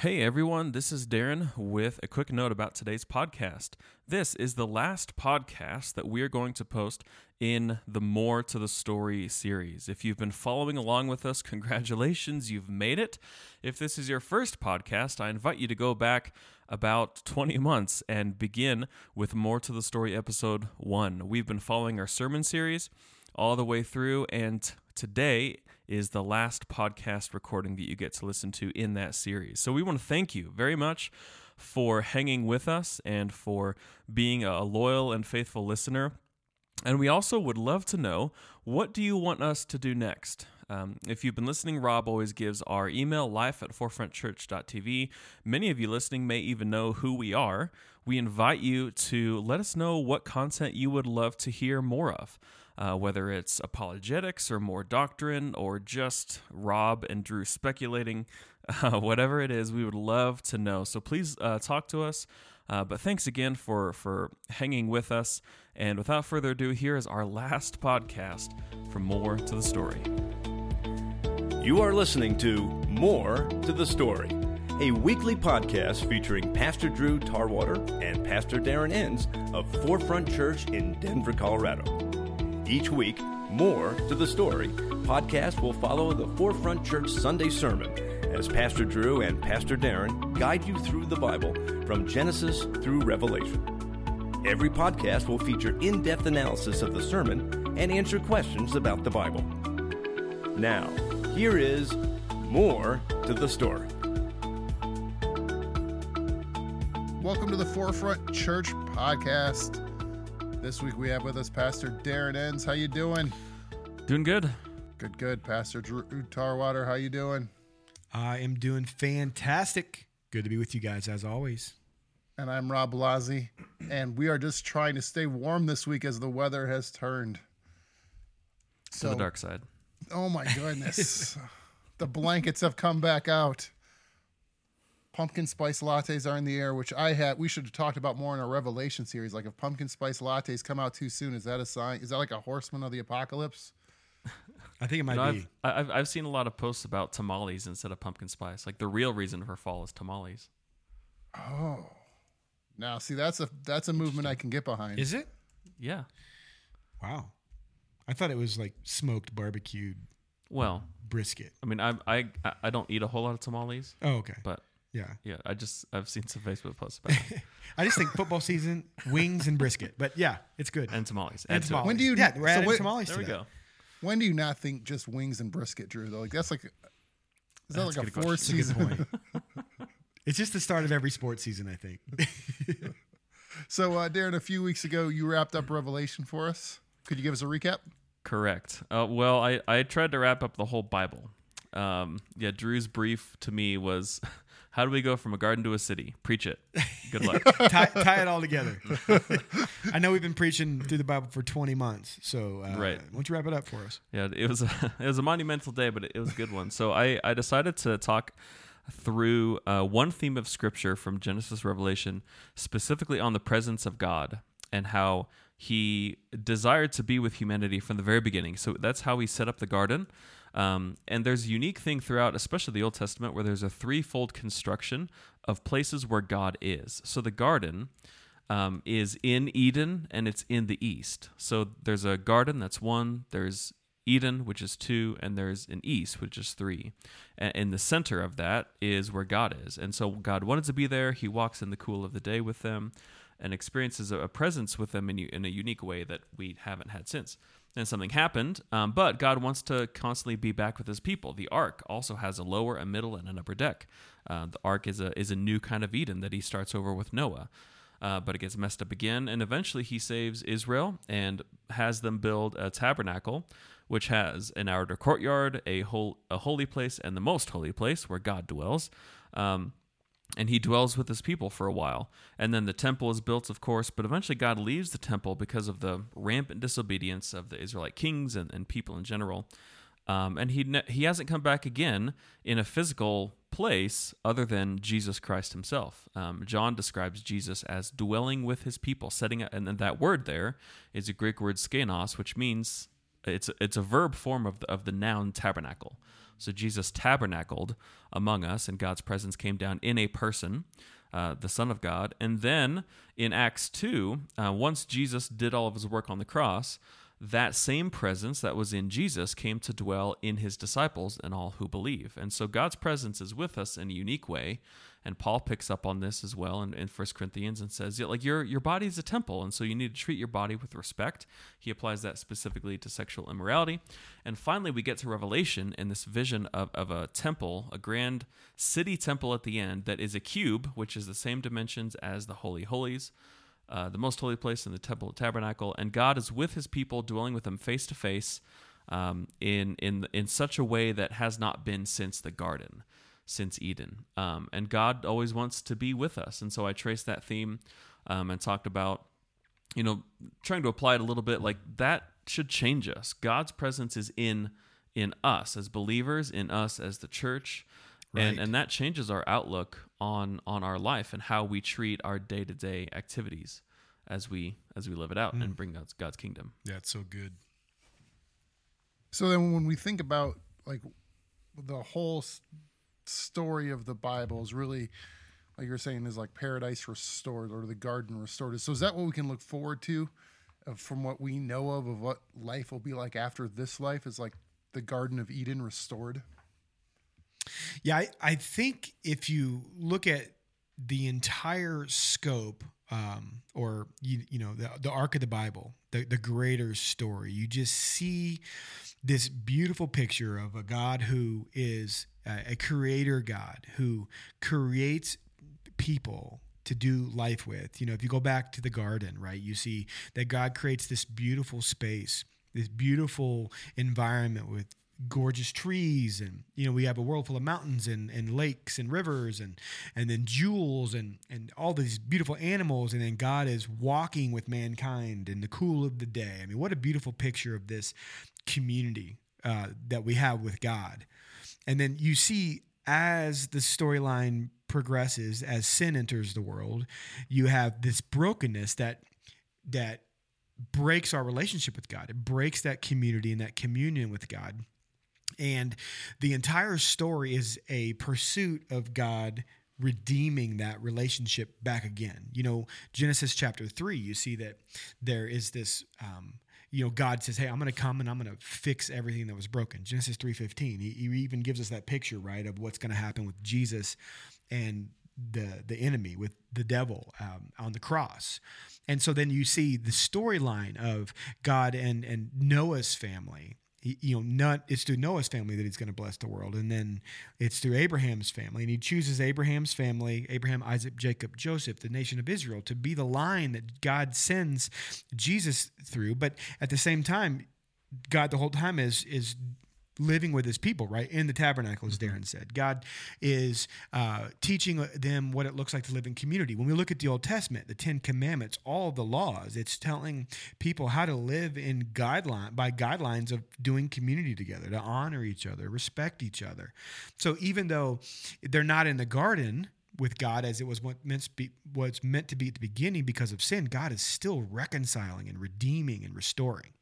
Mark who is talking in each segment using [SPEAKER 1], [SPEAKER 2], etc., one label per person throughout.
[SPEAKER 1] Hey everyone, this is Darren with a quick note about today's podcast. This is the last podcast that we are going to post in the More to the Story series. If you've been following along with us, congratulations, you've made it. If this is your first podcast, I invite you to go back about 20 months and begin with More to the Story episode 1. We've been following our sermon series all the way through, and today is the last podcast recording that you get to listen to in that series. So we want to thank you very much for hanging with us and for being a loyal and faithful listener. And we also would love to know what do you want us to do next? Um, if you've been listening, Rob always gives our email life at forefrontchurch.tv. Many of you listening may even know who we are. We invite you to let us know what content you would love to hear more of uh, whether it's apologetics or more doctrine or just Rob and Drew speculating, uh, whatever it is, we would love to know. So please uh, talk to us. Uh, but thanks again for for hanging with us. And without further ado, here is our last podcast from More to the Story.
[SPEAKER 2] You are listening to More to the Story, a weekly podcast featuring Pastor Drew Tarwater and Pastor Darren Enns of Forefront Church in Denver, Colorado. Each week, more to the story, podcast will follow the Forefront Church Sunday sermon as Pastor Drew and Pastor Darren guide you through the Bible from Genesis through Revelation. Every podcast will feature in depth analysis of the sermon and answer questions about the Bible. Now, here is more to the story.
[SPEAKER 3] Welcome to the Forefront Church podcast. This week we have with us Pastor Darren Enns. How you doing?
[SPEAKER 1] Doing good.
[SPEAKER 3] Good, good. Pastor Drew Tarwater, how you doing?
[SPEAKER 4] I am doing fantastic. Good to be with you guys as always.
[SPEAKER 3] And I'm Rob Blasi, and we are just trying to stay warm this week as the weather has turned.
[SPEAKER 1] To the dark side.
[SPEAKER 3] Oh my goodness. the blankets have come back out pumpkin spice lattes are in the air, which I had. We should have talked about more in our Revelation series. Like if pumpkin spice lattes come out too soon, is that a sign? Is that like a horseman of the apocalypse?
[SPEAKER 4] I think it might
[SPEAKER 1] you know,
[SPEAKER 4] be.
[SPEAKER 1] I've, I've, I've seen a lot of posts about tamales instead of pumpkin spice. Like the real reason for fall is tamales.
[SPEAKER 3] Oh, now see that's a that's a movement I can get behind.
[SPEAKER 4] Is it?
[SPEAKER 1] Yeah.
[SPEAKER 4] Wow. I thought it was like smoked barbecued.
[SPEAKER 1] Well,
[SPEAKER 4] brisket.
[SPEAKER 1] I mean, I I I don't eat a whole lot of tamales.
[SPEAKER 4] Oh, okay.
[SPEAKER 1] But
[SPEAKER 4] yeah.
[SPEAKER 1] Yeah. I just I've seen some Facebook posts about it.
[SPEAKER 4] I just think football season, wings and brisket. But yeah, it's good.
[SPEAKER 1] And tamales.
[SPEAKER 4] And,
[SPEAKER 1] And
[SPEAKER 4] tamales.
[SPEAKER 3] When do you-
[SPEAKER 4] Yeah, we're
[SPEAKER 3] so
[SPEAKER 4] adding
[SPEAKER 3] wait-
[SPEAKER 4] tamales.
[SPEAKER 1] There
[SPEAKER 4] to
[SPEAKER 1] we go.
[SPEAKER 3] when do you not think just wings and brisket, Drew? Though, like that's like is that
[SPEAKER 1] That's
[SPEAKER 3] like
[SPEAKER 1] a
[SPEAKER 3] a four
[SPEAKER 1] question.
[SPEAKER 4] That's a good
[SPEAKER 3] season?
[SPEAKER 4] point. it's just the start of every sports season, I think.
[SPEAKER 3] So, uh, Darren, a few weeks ago, you wrapped up Revelation for us. Could you give us a recap?
[SPEAKER 1] Correct. Uh, well, I, I tried to wrap up the whole Bible. Um, yeah, Drew's brief to me was how do we go from a garden to a city? Preach it. Good luck.
[SPEAKER 4] tie, tie it all together. I know we've been preaching through the Bible for 20 months. So, uh,
[SPEAKER 1] Right.
[SPEAKER 4] why don't you wrap it up for us?
[SPEAKER 1] yeah, it was a, it was a monumental day, but it, it was a good one. So I, I decided to talk through uh, one theme of Scripture from Genesis Revelation, specifically on the presence of God and how He desired to be with humanity from the very beginning. So that's how He set up the garden. Um, and there's a unique thing throughout, especially the Old Testament, where there's a threefold construction of places where God is. So the garden um, is in Eden and it's in the east. So there's a garden that's one, there's Eden, which is two, and there's an east, which is three. And in the center of that is where God is. And so God wanted to be there. He walks in the cool of the day with them and experiences a, presence with them in, in a unique way that we haven't had since. Then something happened, um, but God wants to constantly be back with His people. The ark also has a lower, a middle, and an upper deck. Uh, the ark is a is a new kind of Eden that He starts over with Noah, uh, but it gets messed up again, and eventually He saves Israel and has them build a tabernacle, which has an outer courtyard, a whole a holy place, and the most holy place where God dwells. Um, and he dwells with his people for a while. And then the temple is built, of course, but eventually God leaves the temple because of the rampant disobedience of the Israelite kings and, and people in general. Um, and he ne- he hasn't come back again in a physical place other than Jesus Christ himself. Um, John describes Jesus as dwelling with his people, setting up, and then that word there is a Greek word skenos, which means it's it's a verb form of the, of the noun tabernacle. So Jesus tabernacled among us, and God's presence came down in a person, uh, the Son of God. And then in Acts 2, uh, once Jesus did all of his work on the cross, that same presence that was in Jesus came to dwell in his disciples and all who believe. And so God's presence is with us in a unique way. And Paul picks up on this as well in, in 1 Corinthians and says, yeah, like your your body is a temple, and so you need to treat your body with respect. He applies that specifically to sexual immorality. And finally, we get to Revelation and this vision of, of a temple, a grand city temple at the end that is a cube, which is the same dimensions as the Holy Holies. Uh, the most holy place in the temple tabernacle, and God is with His people, dwelling with them face to face, um, in in in such a way that has not been since the garden, since Eden. Um, and God always wants to be with us, and so I traced that theme um, and talked about, you know, trying to apply it a little bit. Like that should change us. God's presence is in in us as believers, in us as the church. And,
[SPEAKER 4] Right.
[SPEAKER 1] and that changes our outlook on on our life and how we treat our day to day activities as we as we live it out and bring God's God's kingdom.
[SPEAKER 5] That's so good.
[SPEAKER 3] So then, when we think about like the whole story of the Bible is really, like you're saying, is like paradise restored or the garden restored. So is that what we can look forward to, from what we know of of what life will be like after this life? Is like the Garden of Eden restored?
[SPEAKER 4] Yeah, I, I think if you look at the entire scope, um, or you, you know, the, the arc of the Bible, the, the greater story, you just see this beautiful picture of a God who is a, a creator God who creates people to do life with. You know, if you go back to the garden, right, you see that God creates this beautiful space, this beautiful environment with gorgeous trees and you know we have a world full of mountains and, and lakes and rivers and and then jewels and and all these beautiful animals and then god is walking with mankind in the cool of the day i mean what a beautiful picture of this community uh, that we have with god and then you see as the storyline progresses, as sin enters the world, you have this brokenness that that breaks our relationship with God. It breaks that community and that communion with God. And the entire story is a pursuit of God redeeming that relationship back again. You know, Genesis chapter three, you see that there is this. Um, you know, God says, "Hey, I'm going to come and I'm going to fix everything that was broken." Genesis three fifteen. He, he even gives us that picture, right, of what's going to happen with Jesus and the the enemy with the devil um, on the cross. And so then you see the storyline of God and and Noah's family. You know, not it's through Noah's family that he's going to bless the world, and then it's through Abraham's family, and he chooses Abraham's family, Abraham, Isaac, Jacob, Joseph, the nation of Israel, to be the line that God sends Jesus through. But at the same time, God the whole time is is living with his people, right? In the tabernacle, as Darren said. God is uh, teaching them what it looks like to live in community. When we look at the Old Testament, the Ten Commandments, all the laws, it's telling people how to live in guideline by guidelines of doing community together, to honor each other, respect each other. So even though they're not in the garden, with God as it was what meant to be was meant to be at the beginning because of sin, God is still reconciling and redeeming and restoring.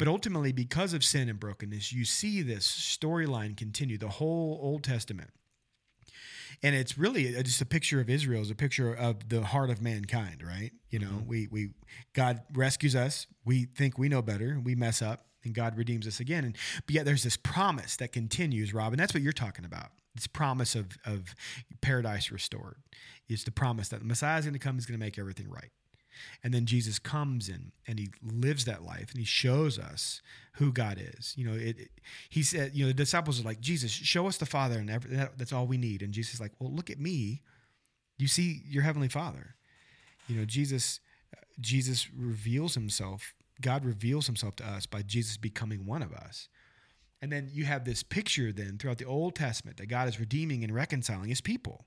[SPEAKER 4] But ultimately, because of sin and brokenness, you see this storyline continue the whole Old Testament. And it's really uh, just a picture of Israel, it's a picture of the heart of mankind, right? You know, mm-hmm. we we God rescues us, we think we know better, we mess up, and God redeems us again. And but yet there's this promise that continues, Rob, and that's what you're talking about. This promise of of paradise restored. It's the promise that the Messiah is going to come, is going to make everything right. And then Jesus comes in and he lives that life and he shows us who God is. You know, it, it- he said, you know, the disciples are like, Jesus, show us the Father and every, that, that's all we need. And Jesus is like, well, look at me. You see your heavenly Father. You know, Jesus, Jesus reveals himself. God reveals himself to us by Jesus becoming one of us. And then you have this picture then throughout the Old Testament that God is redeeming and reconciling his people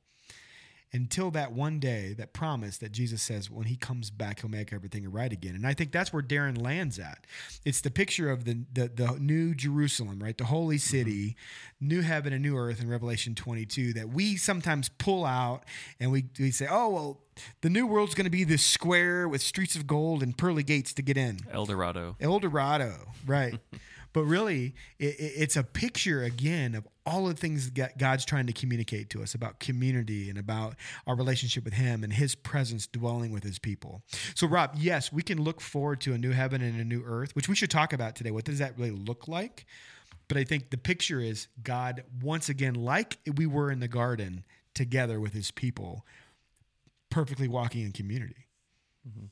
[SPEAKER 4] until that one day, that promise that Jesus says when he comes back, he'll make everything right again. And I think that's where Darren lands at. It's the picture of the, the, the new Jerusalem, right? The holy mm-hmm. city, new heaven and new earth in Revelation 22 that we sometimes pull out and we, we say, oh, well, the new world's going to be this square with streets of gold and pearly gates to get in.
[SPEAKER 1] El Dorado.
[SPEAKER 4] El Dorado, right. But really, it, it- it's a picture again of all the things that God's trying to communicate to us about community and about our relationship with Him and His presence dwelling with His people. So, Rob, yes, we can look forward to a new heaven and a new earth, which we should talk about today. What does that really look like? But I think the picture is God once again, like we were in the garden together with His people, perfectly walking in community. Mm-hmm.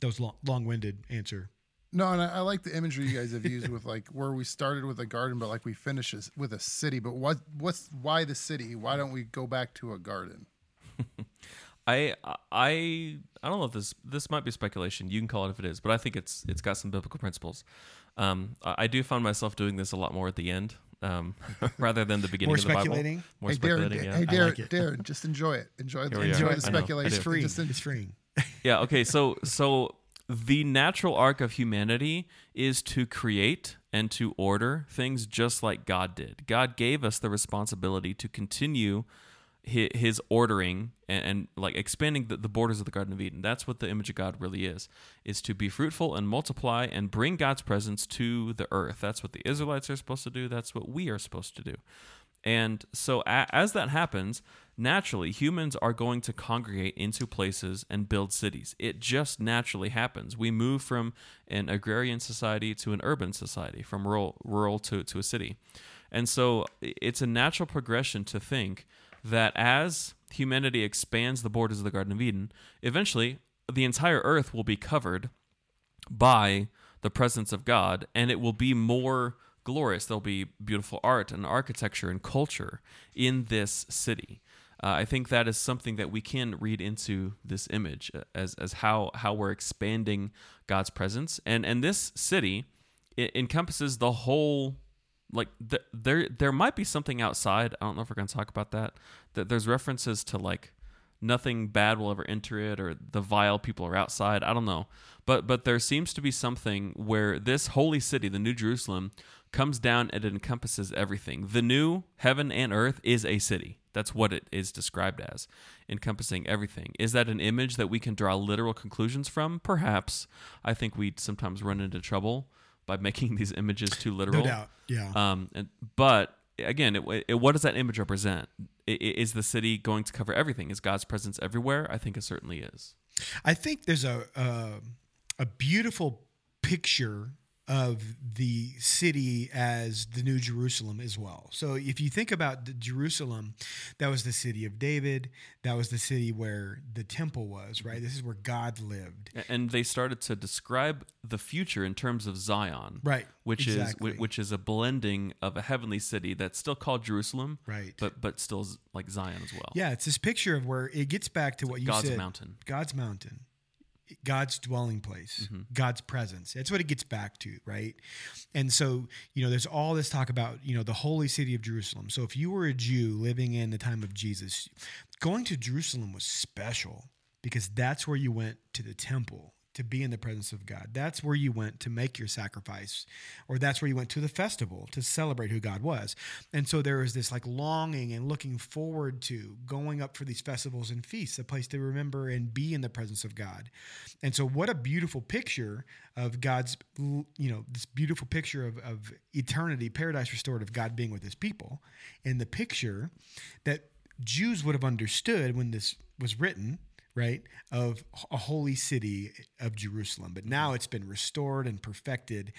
[SPEAKER 4] That was long, long-winded answer.
[SPEAKER 3] No, and I, I like the imagery you guys have used with like where we started with a garden, but like we finish this with a city. But what what's why the city? Why don't we go back to a garden?
[SPEAKER 1] I I I don't know if this this might be speculation. You can call it if it is, but I think it's it's got some biblical principles. Um, I, I do find myself doing this a lot more at the end, um, rather than the beginning
[SPEAKER 4] More
[SPEAKER 1] of the Bible.
[SPEAKER 4] speculating?
[SPEAKER 1] More
[SPEAKER 3] hey, Darren,
[SPEAKER 1] speculating.
[SPEAKER 3] Da-
[SPEAKER 1] yeah.
[SPEAKER 3] hey,
[SPEAKER 4] I
[SPEAKER 3] Darren,
[SPEAKER 4] like.
[SPEAKER 3] Darren, just enjoy it. Enjoy,
[SPEAKER 1] Here we
[SPEAKER 3] enjoy the
[SPEAKER 1] I know, I
[SPEAKER 3] speculation.
[SPEAKER 1] do.
[SPEAKER 4] Freeing.
[SPEAKER 3] Just en-
[SPEAKER 4] It's freeing.
[SPEAKER 1] yeah okay so so the natural arc of humanity is to create and to order things just like god did. God gave us the responsibility to continue his, ordering and, and like expanding the, the borders of the garden of eden. That's what the image of god really is is to be fruitful and multiply and bring god's presence to the earth. That's what the israelites are supposed to do. That's what we are supposed to do. And so, a- as that happens, naturally, humans are going to congregate into places and build cities. It just naturally happens. We move from an agrarian society to an urban society, from rural, rural to, to a city. And so, it's a natural progression to think that as humanity expands the borders of the Garden of Eden, eventually the entire earth will be covered by the presence of God, and it will be more glorious. There'll be beautiful art and architecture and culture in this city. Uh, I think that is something that we can read into this image uh, as, as how, how we're expanding God's presence. And, and this city it encompasses the whole like th- there there might be something outside. I don't know if we're going to talk about that. That there's references to like nothing bad will ever enter it or the vile people are outside. I don't know. But but there seems to be something where this holy city, the New Jerusalem, comes down and encompasses everything. The new heaven and earth is a city. That's what it is described as, encompassing everything. Is that an image that we can draw literal conclusions from? Perhaps. I think we sometimes run into trouble by making these images too literal.
[SPEAKER 4] No doubt. Yeah.
[SPEAKER 1] Um, and, but again, it, it, what does that image represent? Is the city going to cover everything? Is God's presence everywhere? I think it certainly is.
[SPEAKER 4] I think there's a a, a beautiful picture of the city as the New Jerusalem as well. So if you think about the Jerusalem, that was the city of David. That was the city where the temple was. Right. This is where God lived.
[SPEAKER 1] And they started to describe the future in terms of Zion,
[SPEAKER 4] Right.
[SPEAKER 1] Which
[SPEAKER 4] Exactly.
[SPEAKER 1] is which is a blending of a heavenly city that's still called Jerusalem,
[SPEAKER 4] Right.
[SPEAKER 1] But but still like Zion as well.
[SPEAKER 4] Yeah, it's this picture of where it gets back to what you
[SPEAKER 1] God's
[SPEAKER 4] said.
[SPEAKER 1] God's mountain.
[SPEAKER 4] God's mountain. God's dwelling place,
[SPEAKER 1] Mm-hmm.
[SPEAKER 4] God's presence. That's what it gets back to, right? And so, you know, there's all this talk about, you know, the holy city of Jerusalem. So if you were a Jew living in the time of Jesus, going to Jerusalem was special because that's where you went to the temple to be in the presence of God. That's where you went to make your sacrifice, or that's where you went to the festival to celebrate who God was. And so there is this like longing and looking forward to going up for these festivals and feasts, a place to remember and be in the presence of God. And so, what a beautiful picture of God's, you know, this beautiful picture of, of eternity, paradise restored, of God being with his people. And the picture that Jews would have understood when this was written right of a holy city of jerusalem. But now it's been restored and perfected.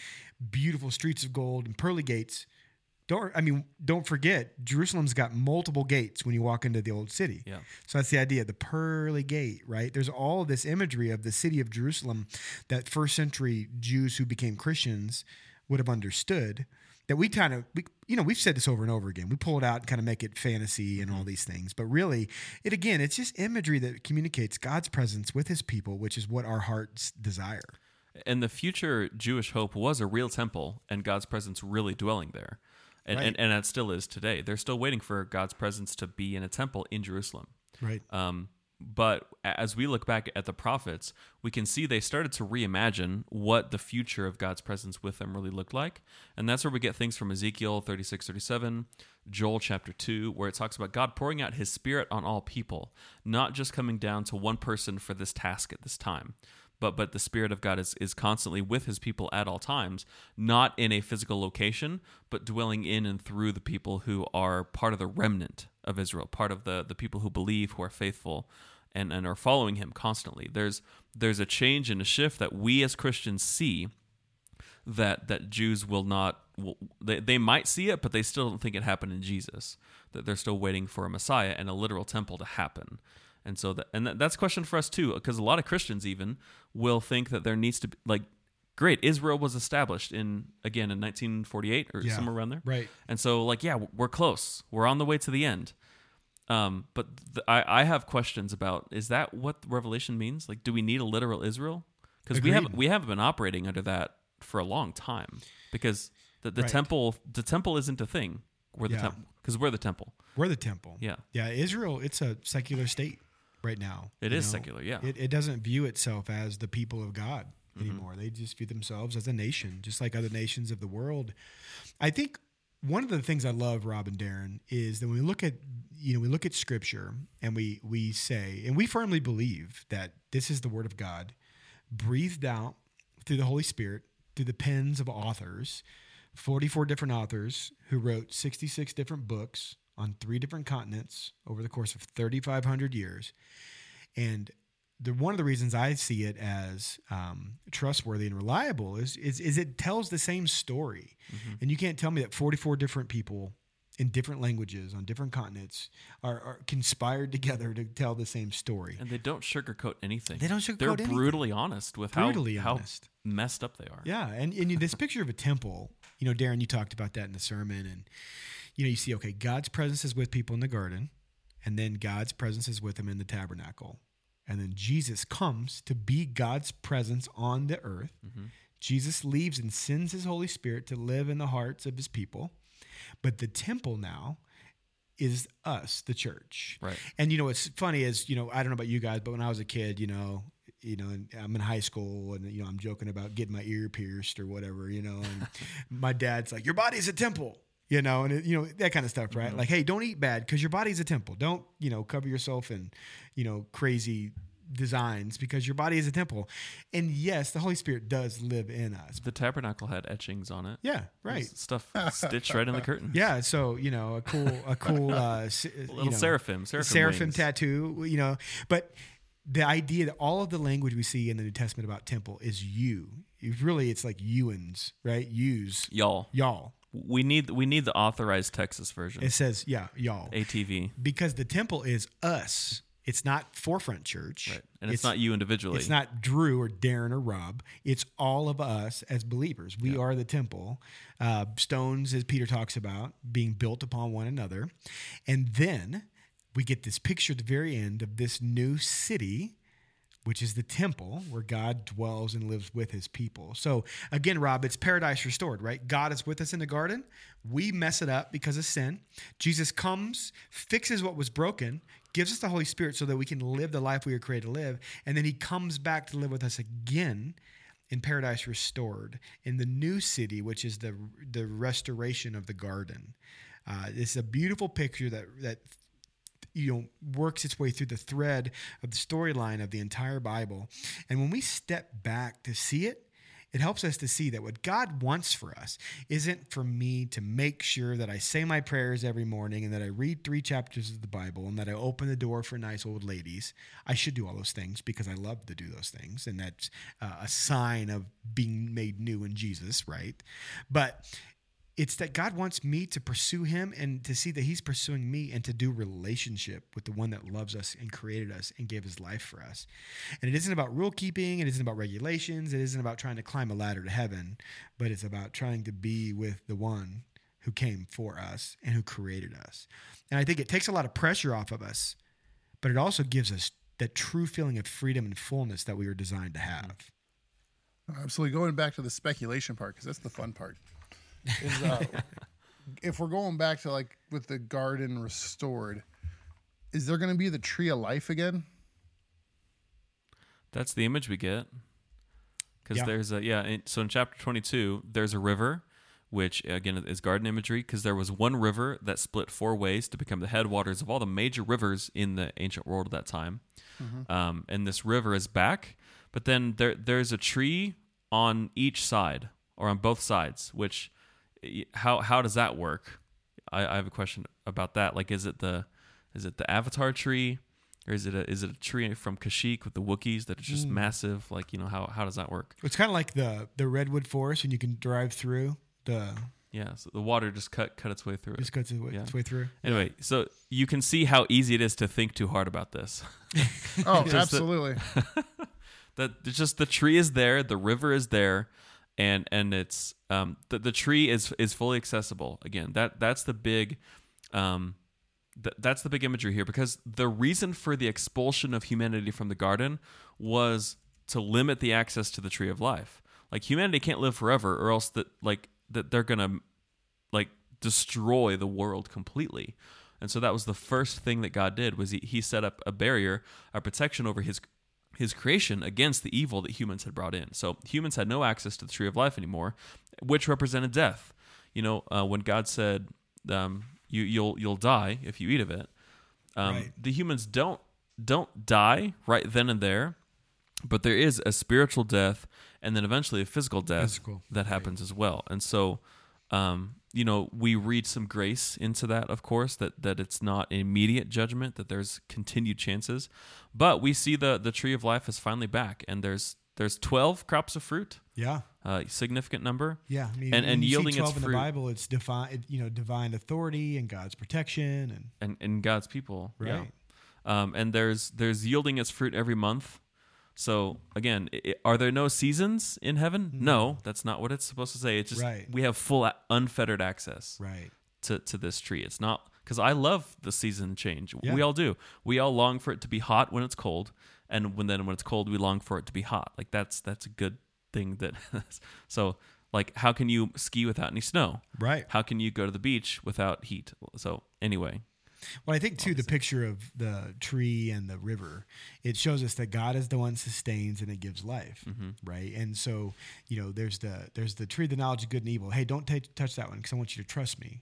[SPEAKER 4] Beautiful streets of gold and pearly gates. Don't i mean don't forget jerusalem's got multiple gates when you walk into the old city.
[SPEAKER 1] Yeah.
[SPEAKER 4] so that's the idea the pearly gate right? There's all this imagery of the city of jerusalem that first century jews who became christians would have understood that we kind of we, you know we've said this over and over again we pull it out and kind of make it fantasy and all these things but really it again it's just imagery that communicates god's presence with his people which is what our hearts desire
[SPEAKER 1] And the future Jewish hope was a real temple and God's presence really dwelling there. And,
[SPEAKER 4] Right.
[SPEAKER 1] and, and that still is today. They're still waiting for God's presence to be in a temple in Jerusalem.
[SPEAKER 4] right
[SPEAKER 1] Um, but as we look back at the prophets, we can see they started to reimagine what the future of God's presence with them really looked like. And that's where we get things from Ezekiel 36, 37, Joel chapter 2, where it talks about God pouring out his spirit on all people, not just coming down to one person for this task at this time, but but the spirit of God is is constantly with his people at all times, not in a physical location, but dwelling in and through the people who are part of the remnant of Israel, part of the the people who believe, who are faithful and and are following him constantly. There's there's a change and a shift that we as Christians see that that Jews will not will, they, they might see it but they still don't think it happened in Jesus that they're still waiting for a Messiah and a literal temple to happen and so that and that, that's a question for us too because a lot of Christians even will think that there needs to be like great Israel was established in again in 1948 or
[SPEAKER 4] Yeah.
[SPEAKER 1] somewhere around there
[SPEAKER 4] Right.
[SPEAKER 1] and so like yeah we're close we're on the way to the end um, but th- I, I have questions about is that what Revelation means? Like, do we need a literal Israel? Because we have we haven't been operating under that for a long time. Because the, the
[SPEAKER 4] Right.
[SPEAKER 1] temple the temple isn't a thing. We're the
[SPEAKER 4] Yeah.
[SPEAKER 1] temple because we're the temple.
[SPEAKER 4] We're the temple.
[SPEAKER 1] Yeah,
[SPEAKER 4] Yeah, Israel, it's a secular state right now.
[SPEAKER 1] It
[SPEAKER 4] is
[SPEAKER 1] is secular, yeah.
[SPEAKER 4] It, it doesn't view itself as the people of God
[SPEAKER 1] Mm-hmm.
[SPEAKER 4] anymore. They just view themselves as a nation, just like other nations of the world. I think one of the things I love, Rob and Darren, is that when we look at you know we look at Scripture and we we say and we firmly believe that this is the Word of God, breathed out through the Holy Spirit through the pens of authors, forty four different authors who wrote sixty six different books on three different continents over the course of thirty five hundred years, and the one of the reasons I see it as um, trustworthy and reliable is, is is it tells the same story, and you can't tell me that forty four different people in different languages on different continents are, are conspired together to tell the same story.
[SPEAKER 1] and they don't sugarcoat anything.
[SPEAKER 4] They don't sugarcoat
[SPEAKER 1] They're
[SPEAKER 4] anything.
[SPEAKER 1] brutally honest with
[SPEAKER 4] Brutally
[SPEAKER 1] how,
[SPEAKER 4] honest.
[SPEAKER 1] how messed up they are.
[SPEAKER 4] Yeah, and, and this picture of a temple, you know, Darren, you talked about that in the sermon, and you know, you see, okay, God's presence is with people in the garden, and then God's presence is with them in the tabernacle, and then Jesus comes to be God's presence on the earth. Mm-hmm. Jesus leaves and sends His Holy Spirit to live in the hearts of His people, but the temple now is us, the church.
[SPEAKER 1] Right.
[SPEAKER 4] And you know what's funny is, you know, I don't know about you guys, but when I was a kid, you know, you know, and I'm in high school and you know, I'm joking about getting my ear pierced or whatever, you know, and my dad's like, "Your body's a temple." You know, and it, you know that kind of stuff, right? Like, hey, don't eat bad because your body's a temple. Don't you know cover yourself in, you know, crazy designs because your body is a temple. And yes, the Holy Spirit does live in us.
[SPEAKER 1] The tabernacle had etchings on it.
[SPEAKER 4] Yeah, right.
[SPEAKER 1] Stuff stitched right in the curtain.
[SPEAKER 4] Yeah, so you know, a cool, a cool, uh,
[SPEAKER 1] A
[SPEAKER 4] you
[SPEAKER 1] little
[SPEAKER 4] know,
[SPEAKER 1] seraphim, seraphim,
[SPEAKER 4] seraphim
[SPEAKER 1] wings.
[SPEAKER 4] tattoo, you know. But the idea that all of the language we see in the New Testament about temple is you. Really, it's like youans, right? Use
[SPEAKER 1] Y'all,
[SPEAKER 4] y'all.
[SPEAKER 1] We need we need the authorized Texas version.
[SPEAKER 4] It says, yeah, y'all,
[SPEAKER 1] ATV,
[SPEAKER 4] because the temple is us. It's not Forefront Church,
[SPEAKER 1] right? And it's, not you individually.
[SPEAKER 4] It's not Drew or Darren or Rob. It's all of us as believers. We are the temple. Uh, stones, as Peter talks about, being built upon one another. And then we get this picture at the very end of this new city, which is the temple where God dwells and lives with his people. So again, Rob, it's paradise restored, right? God is with us in the garden. We mess it up because of sin. Jesus comes, fixes what was broken, gives us the Holy Spirit so that we can live the life we were created to live. And then he comes back to live with us again in paradise restored in the new city, which is the the restoration of the garden. Uh, it's a beautiful picture that that you know works its way through the thread of the storyline of the entire Bible. And when we step back to see it, it helps us to see that what God wants for us isn't for me to make sure that I say my prayers every morning and that I read three chapters of the Bible and that I open the door for nice old ladies. I should do all those things because I love to do those things. And that's uh, a sign of being made new in Jesus, right? But it's that God wants me to pursue him and to see that he's pursuing me and to do relationship with the one that loves us and created us and gave his life for us. And it isn't about rule keeping, it isn't about regulations, it isn't about trying to climb a ladder to heaven, but it's about trying to be with the one who came for us and who created us. And I think it takes a lot of pressure off of us, but it also gives us that true feeling of freedom and fullness that we were designed to have.
[SPEAKER 3] Absolutely. Going back to the speculation part, because that's the fun part. Is, uh, if we're going back to like with the garden restored, is there going to be the tree of life again?
[SPEAKER 1] That's the image we get. Because
[SPEAKER 4] Yeah.
[SPEAKER 1] there's a yeah. In, so in chapter 22, there's a river, which again is garden imagery. Because there was one river that split four ways to become the headwaters of all the major rivers in the ancient world at that time. Um, and this river is back, but then there there's a tree on each side or on both sides. Which y- how how does that work? I, I have a question about that. Like, is it the is it the Avatar tree? Or is it a is it a tree from Kashyyyk with the Wookiees that are just mm. massive? Like you know how how does that work?
[SPEAKER 4] It's kind of like the the redwood forest, and you can drive through the
[SPEAKER 1] Yeah, so the water just cut cut its way through it.
[SPEAKER 4] just cuts its way,
[SPEAKER 1] Yeah.
[SPEAKER 4] its way through.
[SPEAKER 1] Anyway, so you can see how easy it is to think too hard about this.
[SPEAKER 3] Oh,
[SPEAKER 1] Just that-
[SPEAKER 3] absolutely.
[SPEAKER 1] that it's just the tree is there, the river is there, and and it's um the, the tree is is fully accessible. Again, that that's the big um th- that's the big imagery here because the reason for the expulsion of humanity from the garden was to limit the access to the tree of life. Like humanity can't live forever or else that like that they're to like destroy the world completely. And so that was the first thing that God did was he, he set up a barrier, a protection over his his creation against the evil that humans had brought in. So humans had no access to the tree of life anymore, which represented death. You know, uh, when God said, um, "You you'll you'll die if you eat of it," um,
[SPEAKER 4] Right.
[SPEAKER 1] the humans don't don't die right then and there, but there is a spiritual death and then eventually a physical death
[SPEAKER 4] Physical,
[SPEAKER 1] that happens as well. And so, um, you know, we read some grace into that, of course, that that it's not immediate judgment, that there's continued chances. But we see the the tree of life is finally back, and there's there's twelve crops of fruit,
[SPEAKER 4] Yeah,
[SPEAKER 1] uh, significant number.
[SPEAKER 4] yeah. I mean,
[SPEAKER 1] And- and yielding its
[SPEAKER 4] 12 in the Bible, it's divine, you know, divine authority and God's protection, and
[SPEAKER 1] and, and God's people. Yeah.
[SPEAKER 4] Right.
[SPEAKER 1] Um, and there's there's yielding its fruit every month. So again, i i- are there no seasons in heaven? Mm-hmm. No, that's not what it's supposed to say. It's just.
[SPEAKER 4] Right.
[SPEAKER 1] we have full unfettered access
[SPEAKER 4] right.
[SPEAKER 1] to, to this tree. It's not because I love the season change.
[SPEAKER 4] Yeah.
[SPEAKER 1] We all do. We all long for it to be hot when it's cold, and when then when it's cold, we long for it to be hot. Like that's that's a good thing. That so like how can you ski without any snow?
[SPEAKER 4] Right.
[SPEAKER 1] How can you go to the beach without heat? So anyway,
[SPEAKER 4] Well, I think too the picture of the tree and the river, it shows us that God is the one sustains and it gives life, mm-hmm. right? And so, you know, there's the there's the tree of the knowledge of good and evil. Hey, don't ta- touch that one because I want you to trust me.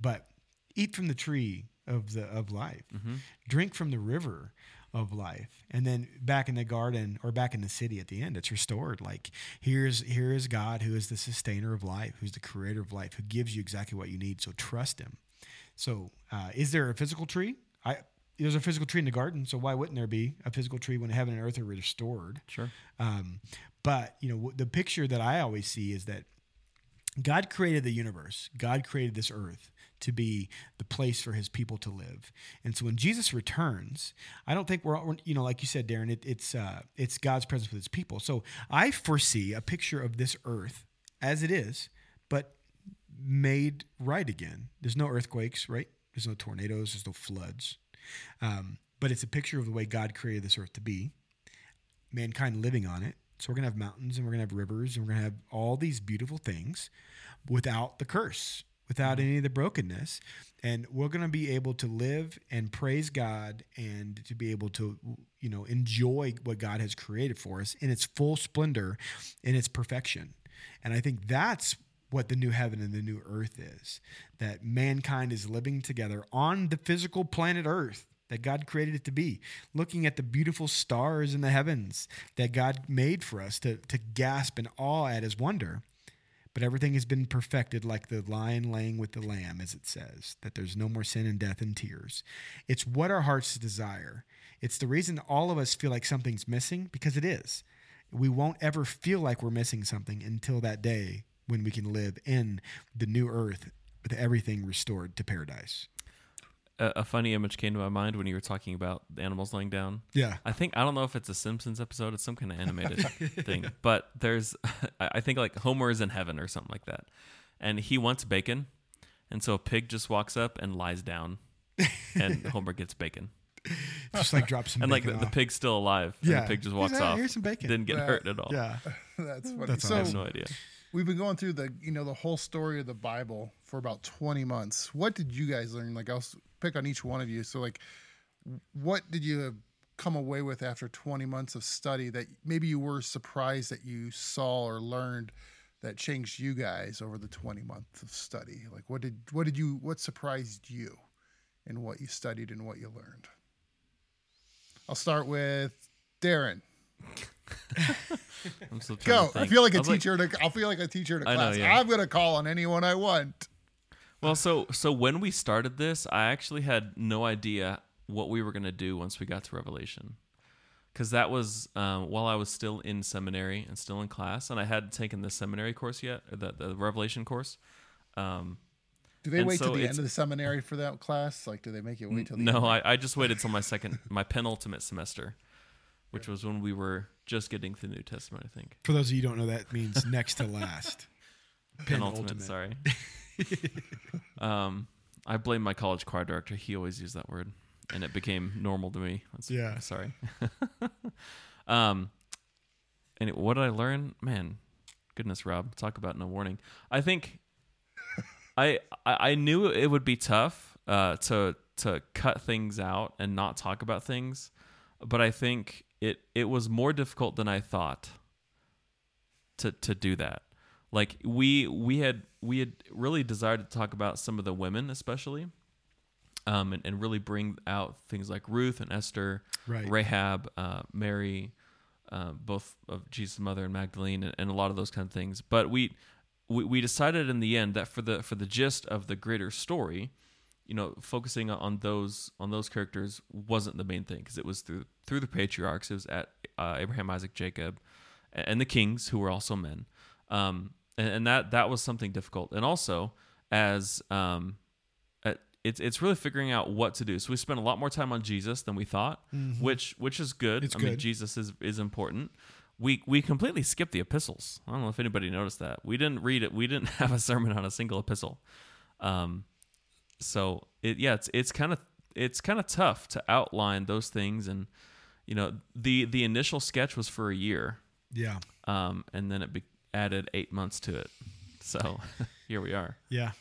[SPEAKER 4] But eat from the tree of the of life, mm-hmm. drink from the river of life, and then back in the garden or back in the city at the end, it's restored. Like here's here is God who is the sustainer of life, who's the creator of life, who gives you exactly what you need. So trust Him. So, uh, is there a physical tree? I there's a physical tree in the garden, so why wouldn't there be a physical tree when heaven and earth are restored?
[SPEAKER 1] sure.
[SPEAKER 4] Um, but you know, the picture that I always see is that God created the universe. God created this earth to be the place for His people to live. And so when Jesus returns, I don't think we're, we're- you know, like you said, Darren, it, it's uh, it's God's presence with His people. So I foresee a picture of this earth as it is, made right again. There's no earthquakes, right? There's no tornadoes. There's no floods. Um, but it's a picture of the way God created this earth to be mankind living on it. So we're going to have mountains and we're going to have rivers and we're going to have all these beautiful things without the curse, without any of the brokenness. And we're going to be able to live and praise God and to be able to, you know, enjoy what God has created for us in its full splendor, in its perfection. And I think that's what the new heaven and the new earth is that mankind is living together on the physical planet earth that God created it to be, looking at the beautiful stars in the heavens that God made for us to, to gasp in awe at his wonder. But everything has been perfected like the lion laying with the lamb, as it says, that there's no more sin and death and tears. It's what our hearts desire. It's the reason all of us feel like something's missing, because it is. We won't ever feel like we're missing something until that day when we can live in the new earth with everything restored to paradise.
[SPEAKER 1] A, a funny image came to my mind when you were talking about the animals laying down.
[SPEAKER 4] Yeah.
[SPEAKER 1] I think I don't know if it's a Simpsons episode. It's some kind of animated thing. But there's, I I think like Homer is in heaven or something like that, and he wants bacon, and so a pig just walks up and lies down, and Homer gets bacon,
[SPEAKER 4] Just like drop some
[SPEAKER 1] and like the,
[SPEAKER 4] bacon
[SPEAKER 1] the pig's still alive, and
[SPEAKER 4] Yeah.
[SPEAKER 1] the pig just walks
[SPEAKER 4] that-
[SPEAKER 1] off.
[SPEAKER 4] here's some bacon.
[SPEAKER 1] Didn't get
[SPEAKER 3] That-
[SPEAKER 1] hurt at all.
[SPEAKER 4] Yeah.
[SPEAKER 3] That's funny.
[SPEAKER 4] That's
[SPEAKER 3] so
[SPEAKER 1] I have no idea.
[SPEAKER 3] We've been going through the you know the whole story of the Bible for about 20 months. What did you guys learn? Like I'll pick on each one of you. So like what did you come away with after 20 months of study that maybe you were surprised that you saw or learned that changed you guys over the 20 months of study? Like what did what did you what surprised you in what you studied and what you learned? I'll start with Darren.
[SPEAKER 1] I'm still trying
[SPEAKER 3] Go.
[SPEAKER 1] to
[SPEAKER 3] I feel like a
[SPEAKER 1] was
[SPEAKER 3] teacher. I'll feel like a teacher to
[SPEAKER 1] I know,
[SPEAKER 3] class.
[SPEAKER 1] yeah.
[SPEAKER 3] I'm gonna call on anyone I want.
[SPEAKER 1] Well, so so when we started this, I actually had no idea what we were going to do once we got to Revelation, because that was um, while I was still in seminary and still in class, and I hadn't taken the seminary course yet, or the the Revelation course. Um,
[SPEAKER 3] Do they
[SPEAKER 1] And
[SPEAKER 3] wait
[SPEAKER 1] so
[SPEAKER 3] till the
[SPEAKER 1] it's-
[SPEAKER 3] end of the seminary for that class? Like, do they make you wait till the
[SPEAKER 1] no,
[SPEAKER 3] end?
[SPEAKER 1] I, I just waited till my second, my penultimate semester, which was when we were just getting to the New Testament. I think
[SPEAKER 4] For those of you who don't know, that means next to last.
[SPEAKER 1] penultimate. Sorry. um, I blame my college choir director. He always used that word, and it became normal to me. That's,
[SPEAKER 4] Yeah.
[SPEAKER 1] Sorry. um. And what did I learn? Man, goodness, Rob, talk about no warning. I think I I, I knew it would be tough uh, to to cut things out and not talk about things, but I think it it was more difficult than I thought to to do that. Like we we had we had really desired to talk about some of the women, especially, um, and, and really bring out things like Ruth and Esther,
[SPEAKER 4] Right.
[SPEAKER 1] Rahab, uh, Mary, uh, both of Jesus' mother and Magdalene, and, and a lot of those kind of things. But we, we we decided in the end that for the for the gist of the greater story, you know, focusing on those on those characters wasn't the main thing because it was through through the patriarchs. It was at uh, Abraham, Isaac, Jacob, and the kings who were also men. Um, and, and that that was something difficult. And also as um, it's it's really figuring out what to do. So we spent a lot more time on Jesus than we thought, which which is good.
[SPEAKER 4] It's
[SPEAKER 1] I mean. Jesus is is important. We we completely skipped the epistles. I don't know if anybody noticed that. We didn't read it. We didn't have a sermon on a single epistle. Um, so it yeah, it's it's kind of it's kind of tough to outline those things and you know the the initial sketch was for a year
[SPEAKER 4] Yeah.
[SPEAKER 1] um, and then it be- added eight months to it. So here we are.
[SPEAKER 4] Yeah.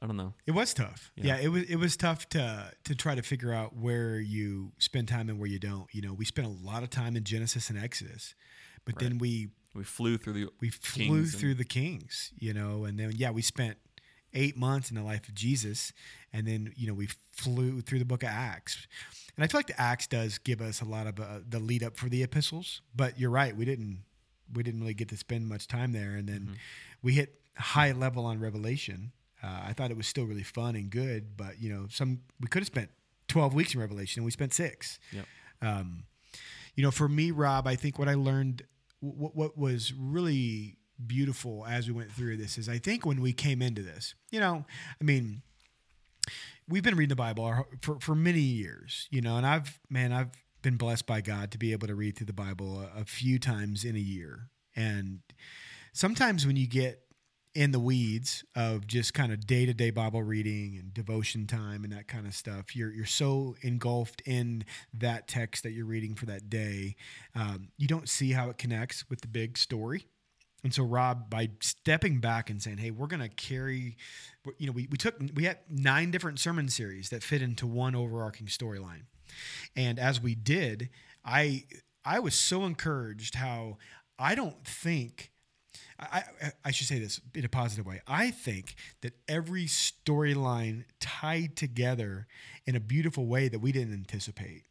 [SPEAKER 1] I don't know.
[SPEAKER 4] It was tough. Yeah.
[SPEAKER 1] Yeah.
[SPEAKER 4] it was it was tough to to try to figure out where you spend time and where you don't. You know, we spent a lot of time in Genesis and Exodus, but then we
[SPEAKER 1] We flew through the
[SPEAKER 4] we flew through the kings, you know, and then yeah, we spent eight months in the life of Jesus, and then you know we flew through the book of Acts, and I feel like the Acts does give us a lot of uh, the lead up for the epistles. But you're right, we didn't we didn't really get to spend much time there, and then
[SPEAKER 1] Mm-hmm.
[SPEAKER 4] we hit high level on Revelation. Uh, I thought it was still really fun and good, but you know, some we could have spent twelve weeks in Revelation, and we spent six.
[SPEAKER 1] Yep.
[SPEAKER 4] Um, you know, for me, Rob, I think what I learned, what, what was really beautiful as we went through this is I think when we came into this, you know, I mean, we've been reading the Bible for, for many years, you know, and I've, man, I've been blessed by God to be able to read through the Bible a, a few times in a year. And sometimes when you get in the weeds of just kind of day to day Bible reading and devotion time and that kind of stuff. You're you're so engulfed in that text that you're reading for that day, um, you don't see how it connects with the big story. And so, Rob, by stepping back and saying, "Hey, we're going to carry," you know, we, we took we had nine different sermon series that fit into one overarching storyline, and as we did, I I was so encouraged how I don't think I, I, I should say this in a positive way. I think that every storyline tied together in a beautiful way that we didn't anticipate.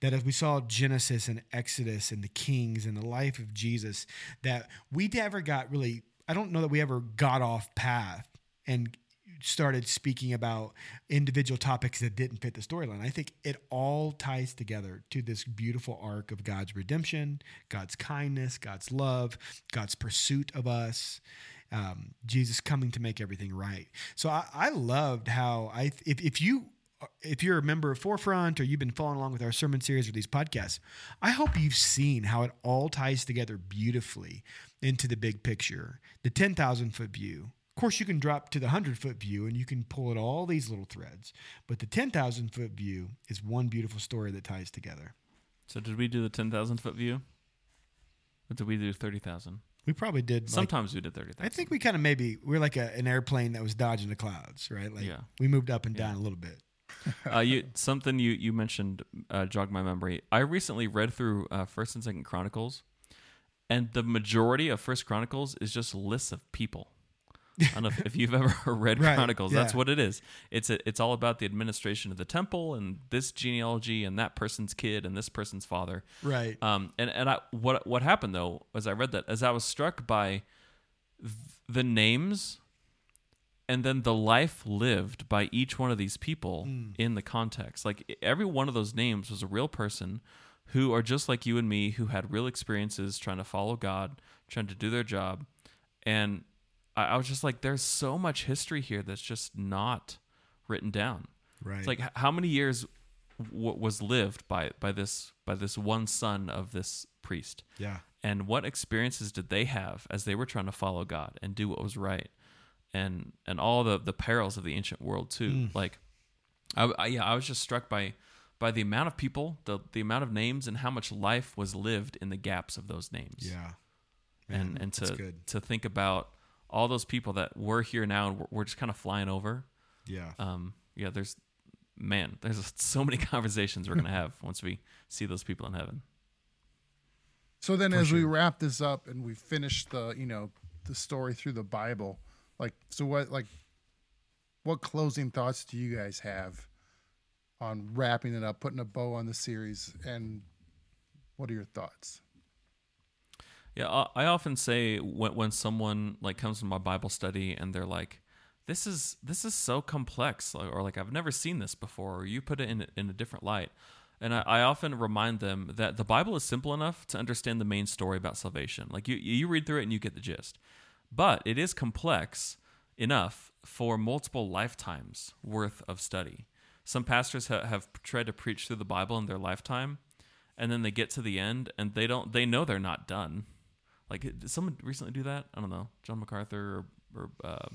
[SPEAKER 4] That as we saw Genesis and Exodus and the Kings and the life of Jesus, that we never got really, I don't know that we ever got off path and started speaking about individual topics that didn't fit the storyline. I think it all ties together to this beautiful arc of God's redemption, God's kindness, God's love, God's pursuit of us, um, Jesus coming to make everything right. So I, I loved how I if, if you if you're a member of Forefront or you've been following along with our sermon series or these podcasts, I hope you've seen how it all ties together beautifully into the big picture, the 10,000 foot view. Of course, you can drop to the 100 foot view and you can pull at all these little threads, but the 10,000 foot view is one beautiful story that ties together.
[SPEAKER 1] So did we do the ten thousand foot view? Or did we do thirty thousand?
[SPEAKER 4] We probably did. Like,
[SPEAKER 1] Sometimes we did thirty
[SPEAKER 4] I think we kind of maybe we're like a, an airplane that was dodging the clouds, right? Like
[SPEAKER 1] Yeah.
[SPEAKER 4] we moved up and
[SPEAKER 1] Yeah.
[SPEAKER 4] down a little bit.
[SPEAKER 1] Uh, you something you you mentioned uh, jogged my memory. I recently read through uh, First and Second Chronicles, and the majority of First Chronicles is just lists of people. I don't know if, if you've ever read
[SPEAKER 4] Right,
[SPEAKER 1] Chronicles. That's what it is. It's a, it's all about the administration of the temple and this genealogy and that person's kid and this person's father.
[SPEAKER 4] Right.
[SPEAKER 1] Um, and and I, what what happened though, as I read that, as I was struck by th- the names and then the life lived by each one of these people hmm. in the context. Like every one of those names was a real person who are just like you and me, who had real experiences trying to follow God, trying to do their job, and I, I was just like, there's so much history here that's just not written down.
[SPEAKER 4] Right.
[SPEAKER 1] It's like how many years w- was lived by by this by this one son of this priest,
[SPEAKER 4] yeah.
[SPEAKER 1] and what experiences did they have as they were trying to follow God and do what was right, and and all the the perils of the ancient world too.
[SPEAKER 4] Mm.
[SPEAKER 1] Like, I, I yeah, I was just struck by by the amount of people, the the amount of names, and how much life was lived in the gaps of those names
[SPEAKER 4] Yeah.
[SPEAKER 1] and
[SPEAKER 4] Man,
[SPEAKER 1] and
[SPEAKER 4] that's
[SPEAKER 1] to to think about all those people that were here now and we're, we're just kind of flying over.
[SPEAKER 4] Yeah.
[SPEAKER 1] Um, yeah, there's man, there's so many conversations we're gonna have once we see those people in heaven.
[SPEAKER 3] So then, as we wrap this up and we finish the, you know, the story through the Bible, like, so what, like, what closing thoughts do you guys have on wrapping it up, putting a bow on the series, and what are your thoughts?
[SPEAKER 1] Yeah, I, often say when when someone like comes to my Bible study and they're like, "This is this is so complex," or, or like I've never seen this before, or you put it in in a different light. And I, I often remind them that the Bible is simple enough to understand the main story about salvation. Like you you read through it and you get the gist, but it is complex enough for multiple lifetimes worth of study. Some pastors ha- have tried to preach through the Bible in their lifetime, and then they get to the end and they don't they know they're not done like did someone recently do that i don't know john macarthur or, or uh,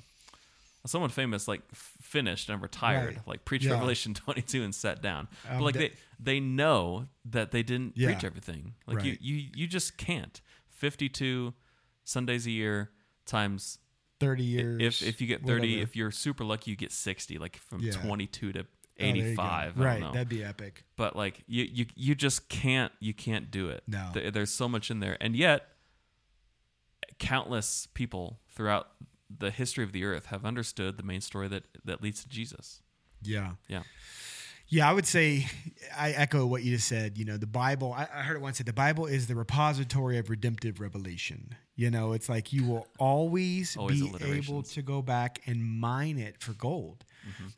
[SPEAKER 1] someone famous like f- finished and retired
[SPEAKER 4] Right.
[SPEAKER 1] like preached
[SPEAKER 4] Yeah.
[SPEAKER 1] revelation 22 and sat down
[SPEAKER 4] Um,
[SPEAKER 1] but like they they know that they didn't
[SPEAKER 4] Yeah.
[SPEAKER 1] preach everything like you you you just can't 52 sundays a year times
[SPEAKER 4] 30 years.
[SPEAKER 1] if if you get 30
[SPEAKER 4] whatever.
[SPEAKER 1] if you're super lucky you get 60 like from
[SPEAKER 4] Yeah.
[SPEAKER 1] 22 to
[SPEAKER 4] Oh, there you
[SPEAKER 1] 85 I don't
[SPEAKER 4] Right.
[SPEAKER 1] know
[SPEAKER 4] That'd be epic.
[SPEAKER 1] but like you you you just can't you can't do it.
[SPEAKER 4] No.
[SPEAKER 1] There's so much in there, and yet countless people throughout the history of the earth have understood the main story that that leads to Jesus.
[SPEAKER 4] Yeah.
[SPEAKER 1] Yeah,
[SPEAKER 4] Yeah, I would say I echo what you just said. You know, the Bible, I, I heard it once said the Bible is the repository of redemptive revelation. You know, it's like you will always,
[SPEAKER 1] Always
[SPEAKER 4] be able to go back and mine it for gold.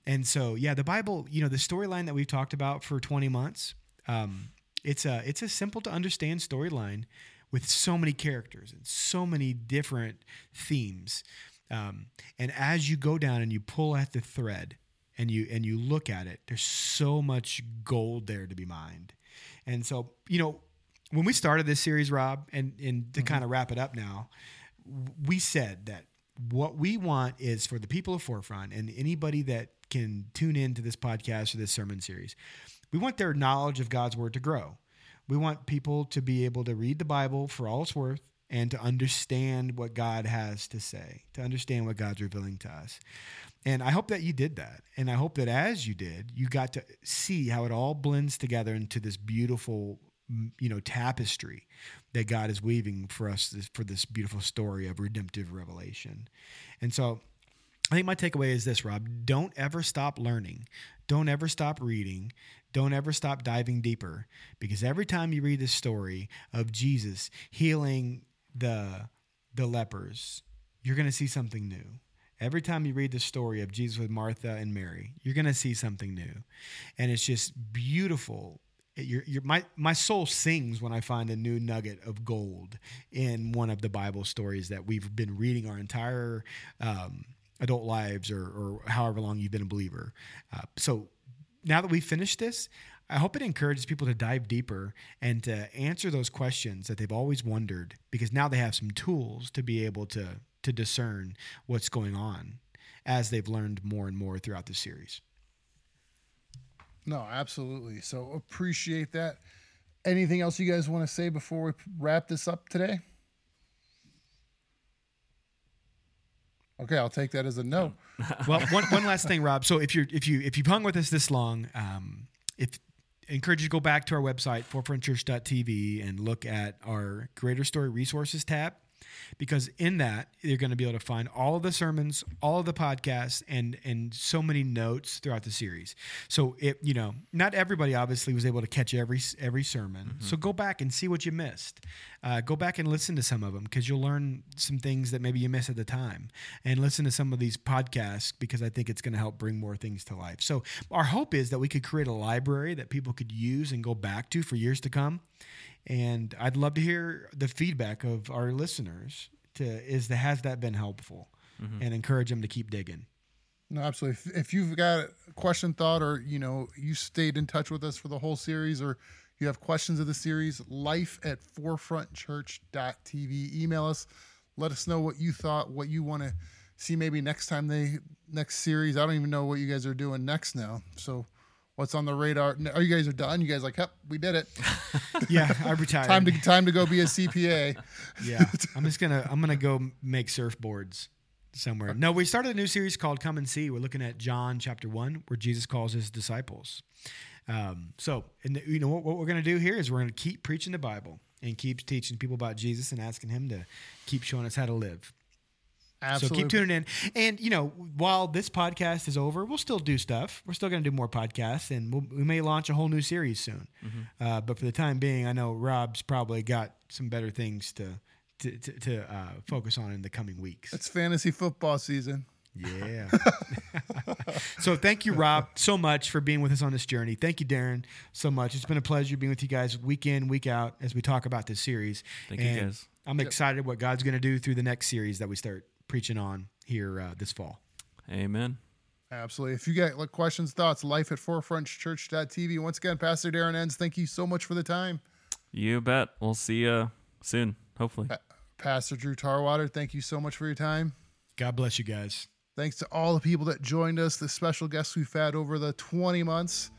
[SPEAKER 4] And so, yeah, the Bible, you know, the storyline that we've talked about for 20 months, um, it's a it's a simple to understand storyline with so many characters and so many different themes. Um, and as you go down and you pull at the thread and you and you look at it, there's so much gold there to be mined. And so, you know, when we started this series, Rob, and and to mm-hmm. kind of wrap it up now, we said that what we want is for the people of Forefront and anybody that can tune in to this podcast or this sermon series, we want their knowledge of God's word to grow. We want people to be able to read the Bible for all it's worth and to understand what God has to say, to understand what God's revealing to us. And I hope that you did that. And I hope that as you did, you got to see how it all blends together into this beautiful, you know, tapestry that God is weaving for us this, for this beautiful story of redemptive revelation. And so I think my takeaway is this, Rob. Don't ever stop learning. Don't ever stop reading. Don't ever stop diving deeper because every time you read the story of Jesus healing the the lepers, you're going to see something new. Every time you read the story of Jesus with Martha and Mary, you're going to see something new. And it's just beautiful. It- Your, your, my, my soul sings when I find a new nugget of gold in one of the Bible stories that we've been reading our entire um, adult lives or, or however long you've been a believer. Uh, so now that we've finished this, I hope it encourages people to dive deeper and to answer those questions that they've always wondered because now they have some tools to be able to to discern what's going on as they've learned more and more throughout the series.
[SPEAKER 3] No, absolutely. So appreciate that. Anything else you guys want to say before we wrap this up today? Okay, I'll take that as a no.
[SPEAKER 4] well, one, one last thing, Rob. So if you're if you if you've hung with us this long, um, if I encourage you to go back to our website forefrontchurch.tv and look at our Greater Story Resources tab. Because in that you're going to be able to find all of the sermons, all of the podcasts, and and so many notes throughout the series. So it you know not everybody obviously was able to catch every every sermon. So go back and see what you missed. Uh, go back and listen to some of them because you'll learn some things that maybe you missed at the time, and listen to some of these podcasts because I think it's going to help bring more things to life. So our hope is that we could create a library that people could use and go back to for years to come. And I'd love to hear the feedback of our listeners. To is that has that been helpful, mm-hmm. and encourage them to keep digging.
[SPEAKER 3] No, absolutely. If, if you've got a question, thought, or you know, you stayed in touch with us for the whole series, or you have questions of the series, life at forefrontchurch.tv. Email us. Let us know what you thought, what you want to see maybe next time they next series. I don't even know what you guys are doing next now. So what's on the radar? Are you guys are done? You guys like, yep, we did it.
[SPEAKER 4] Yeah, I retired.
[SPEAKER 3] time to time to go be a CPA.
[SPEAKER 4] yeah, I'm just gonna I'm gonna go make surfboards somewhere. No, we started a new series called Come and See. We're looking at John chapter one, where Jesus calls his disciples. Um, so, and you know what, what we're gonna do here is we're gonna keep preaching the Bible and keep teaching people about Jesus and asking Him to keep showing us how to live.
[SPEAKER 3] Absolutely.
[SPEAKER 4] So keep tuning in. And, you know, while this podcast is over, we'll still do stuff. We're still going to do more podcasts and we'll, we may launch a whole new series soon. Uh, but for the time being, I know Rob's probably got some better things to, to, to, to uh, focus on in the coming weeks.
[SPEAKER 3] It's fantasy football season.
[SPEAKER 4] Yeah. so thank you, Rob, so much for being with us on this journey. Thank you, Darren, so much. It's been a pleasure being with you guys week in, week out as we talk about this series.
[SPEAKER 1] Thank you, guys.
[SPEAKER 4] I'm excited what God's going to do through the next series that we start preaching on here uh, this fall.
[SPEAKER 1] Amen.
[SPEAKER 3] Absolutely. If you got like, questions, thoughts, life at forefrontchurch.tv. Once again, Pastor Darren Enns, thank you so much for the time.
[SPEAKER 1] You bet. We'll see you soon, hopefully.
[SPEAKER 3] Pastor Drew Tarwater, thank you so much for your time.
[SPEAKER 4] God bless you guys.
[SPEAKER 3] Thanks to all the people that joined us, the special guests we've had over the 20 months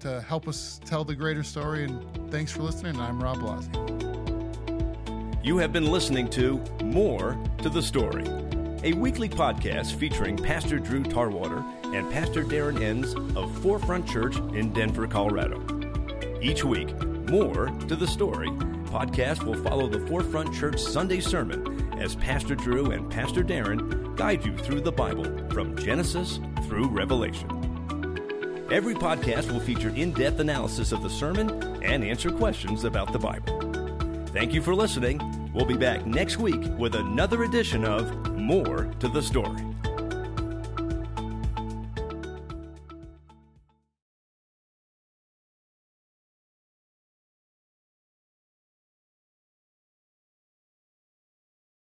[SPEAKER 3] to help us tell the greater story. And thanks for listening. I'm Rob Blasey.
[SPEAKER 2] You have been listening to More to the Story, a weekly podcast featuring Pastor Drew Tarwater and Pastor Darren Enns of Forefront Church in Denver, Colorado. Each week, More to the Story podcast will follow the Forefront Church Sunday sermon as Pastor Drew and Pastor Darren guide you through the Bible from Genesis through Revelation. Every podcast will feature in depth analysis of the sermon and answer questions about the Bible. Thank you for listening. We'll be back next week with another edition of More to the Story.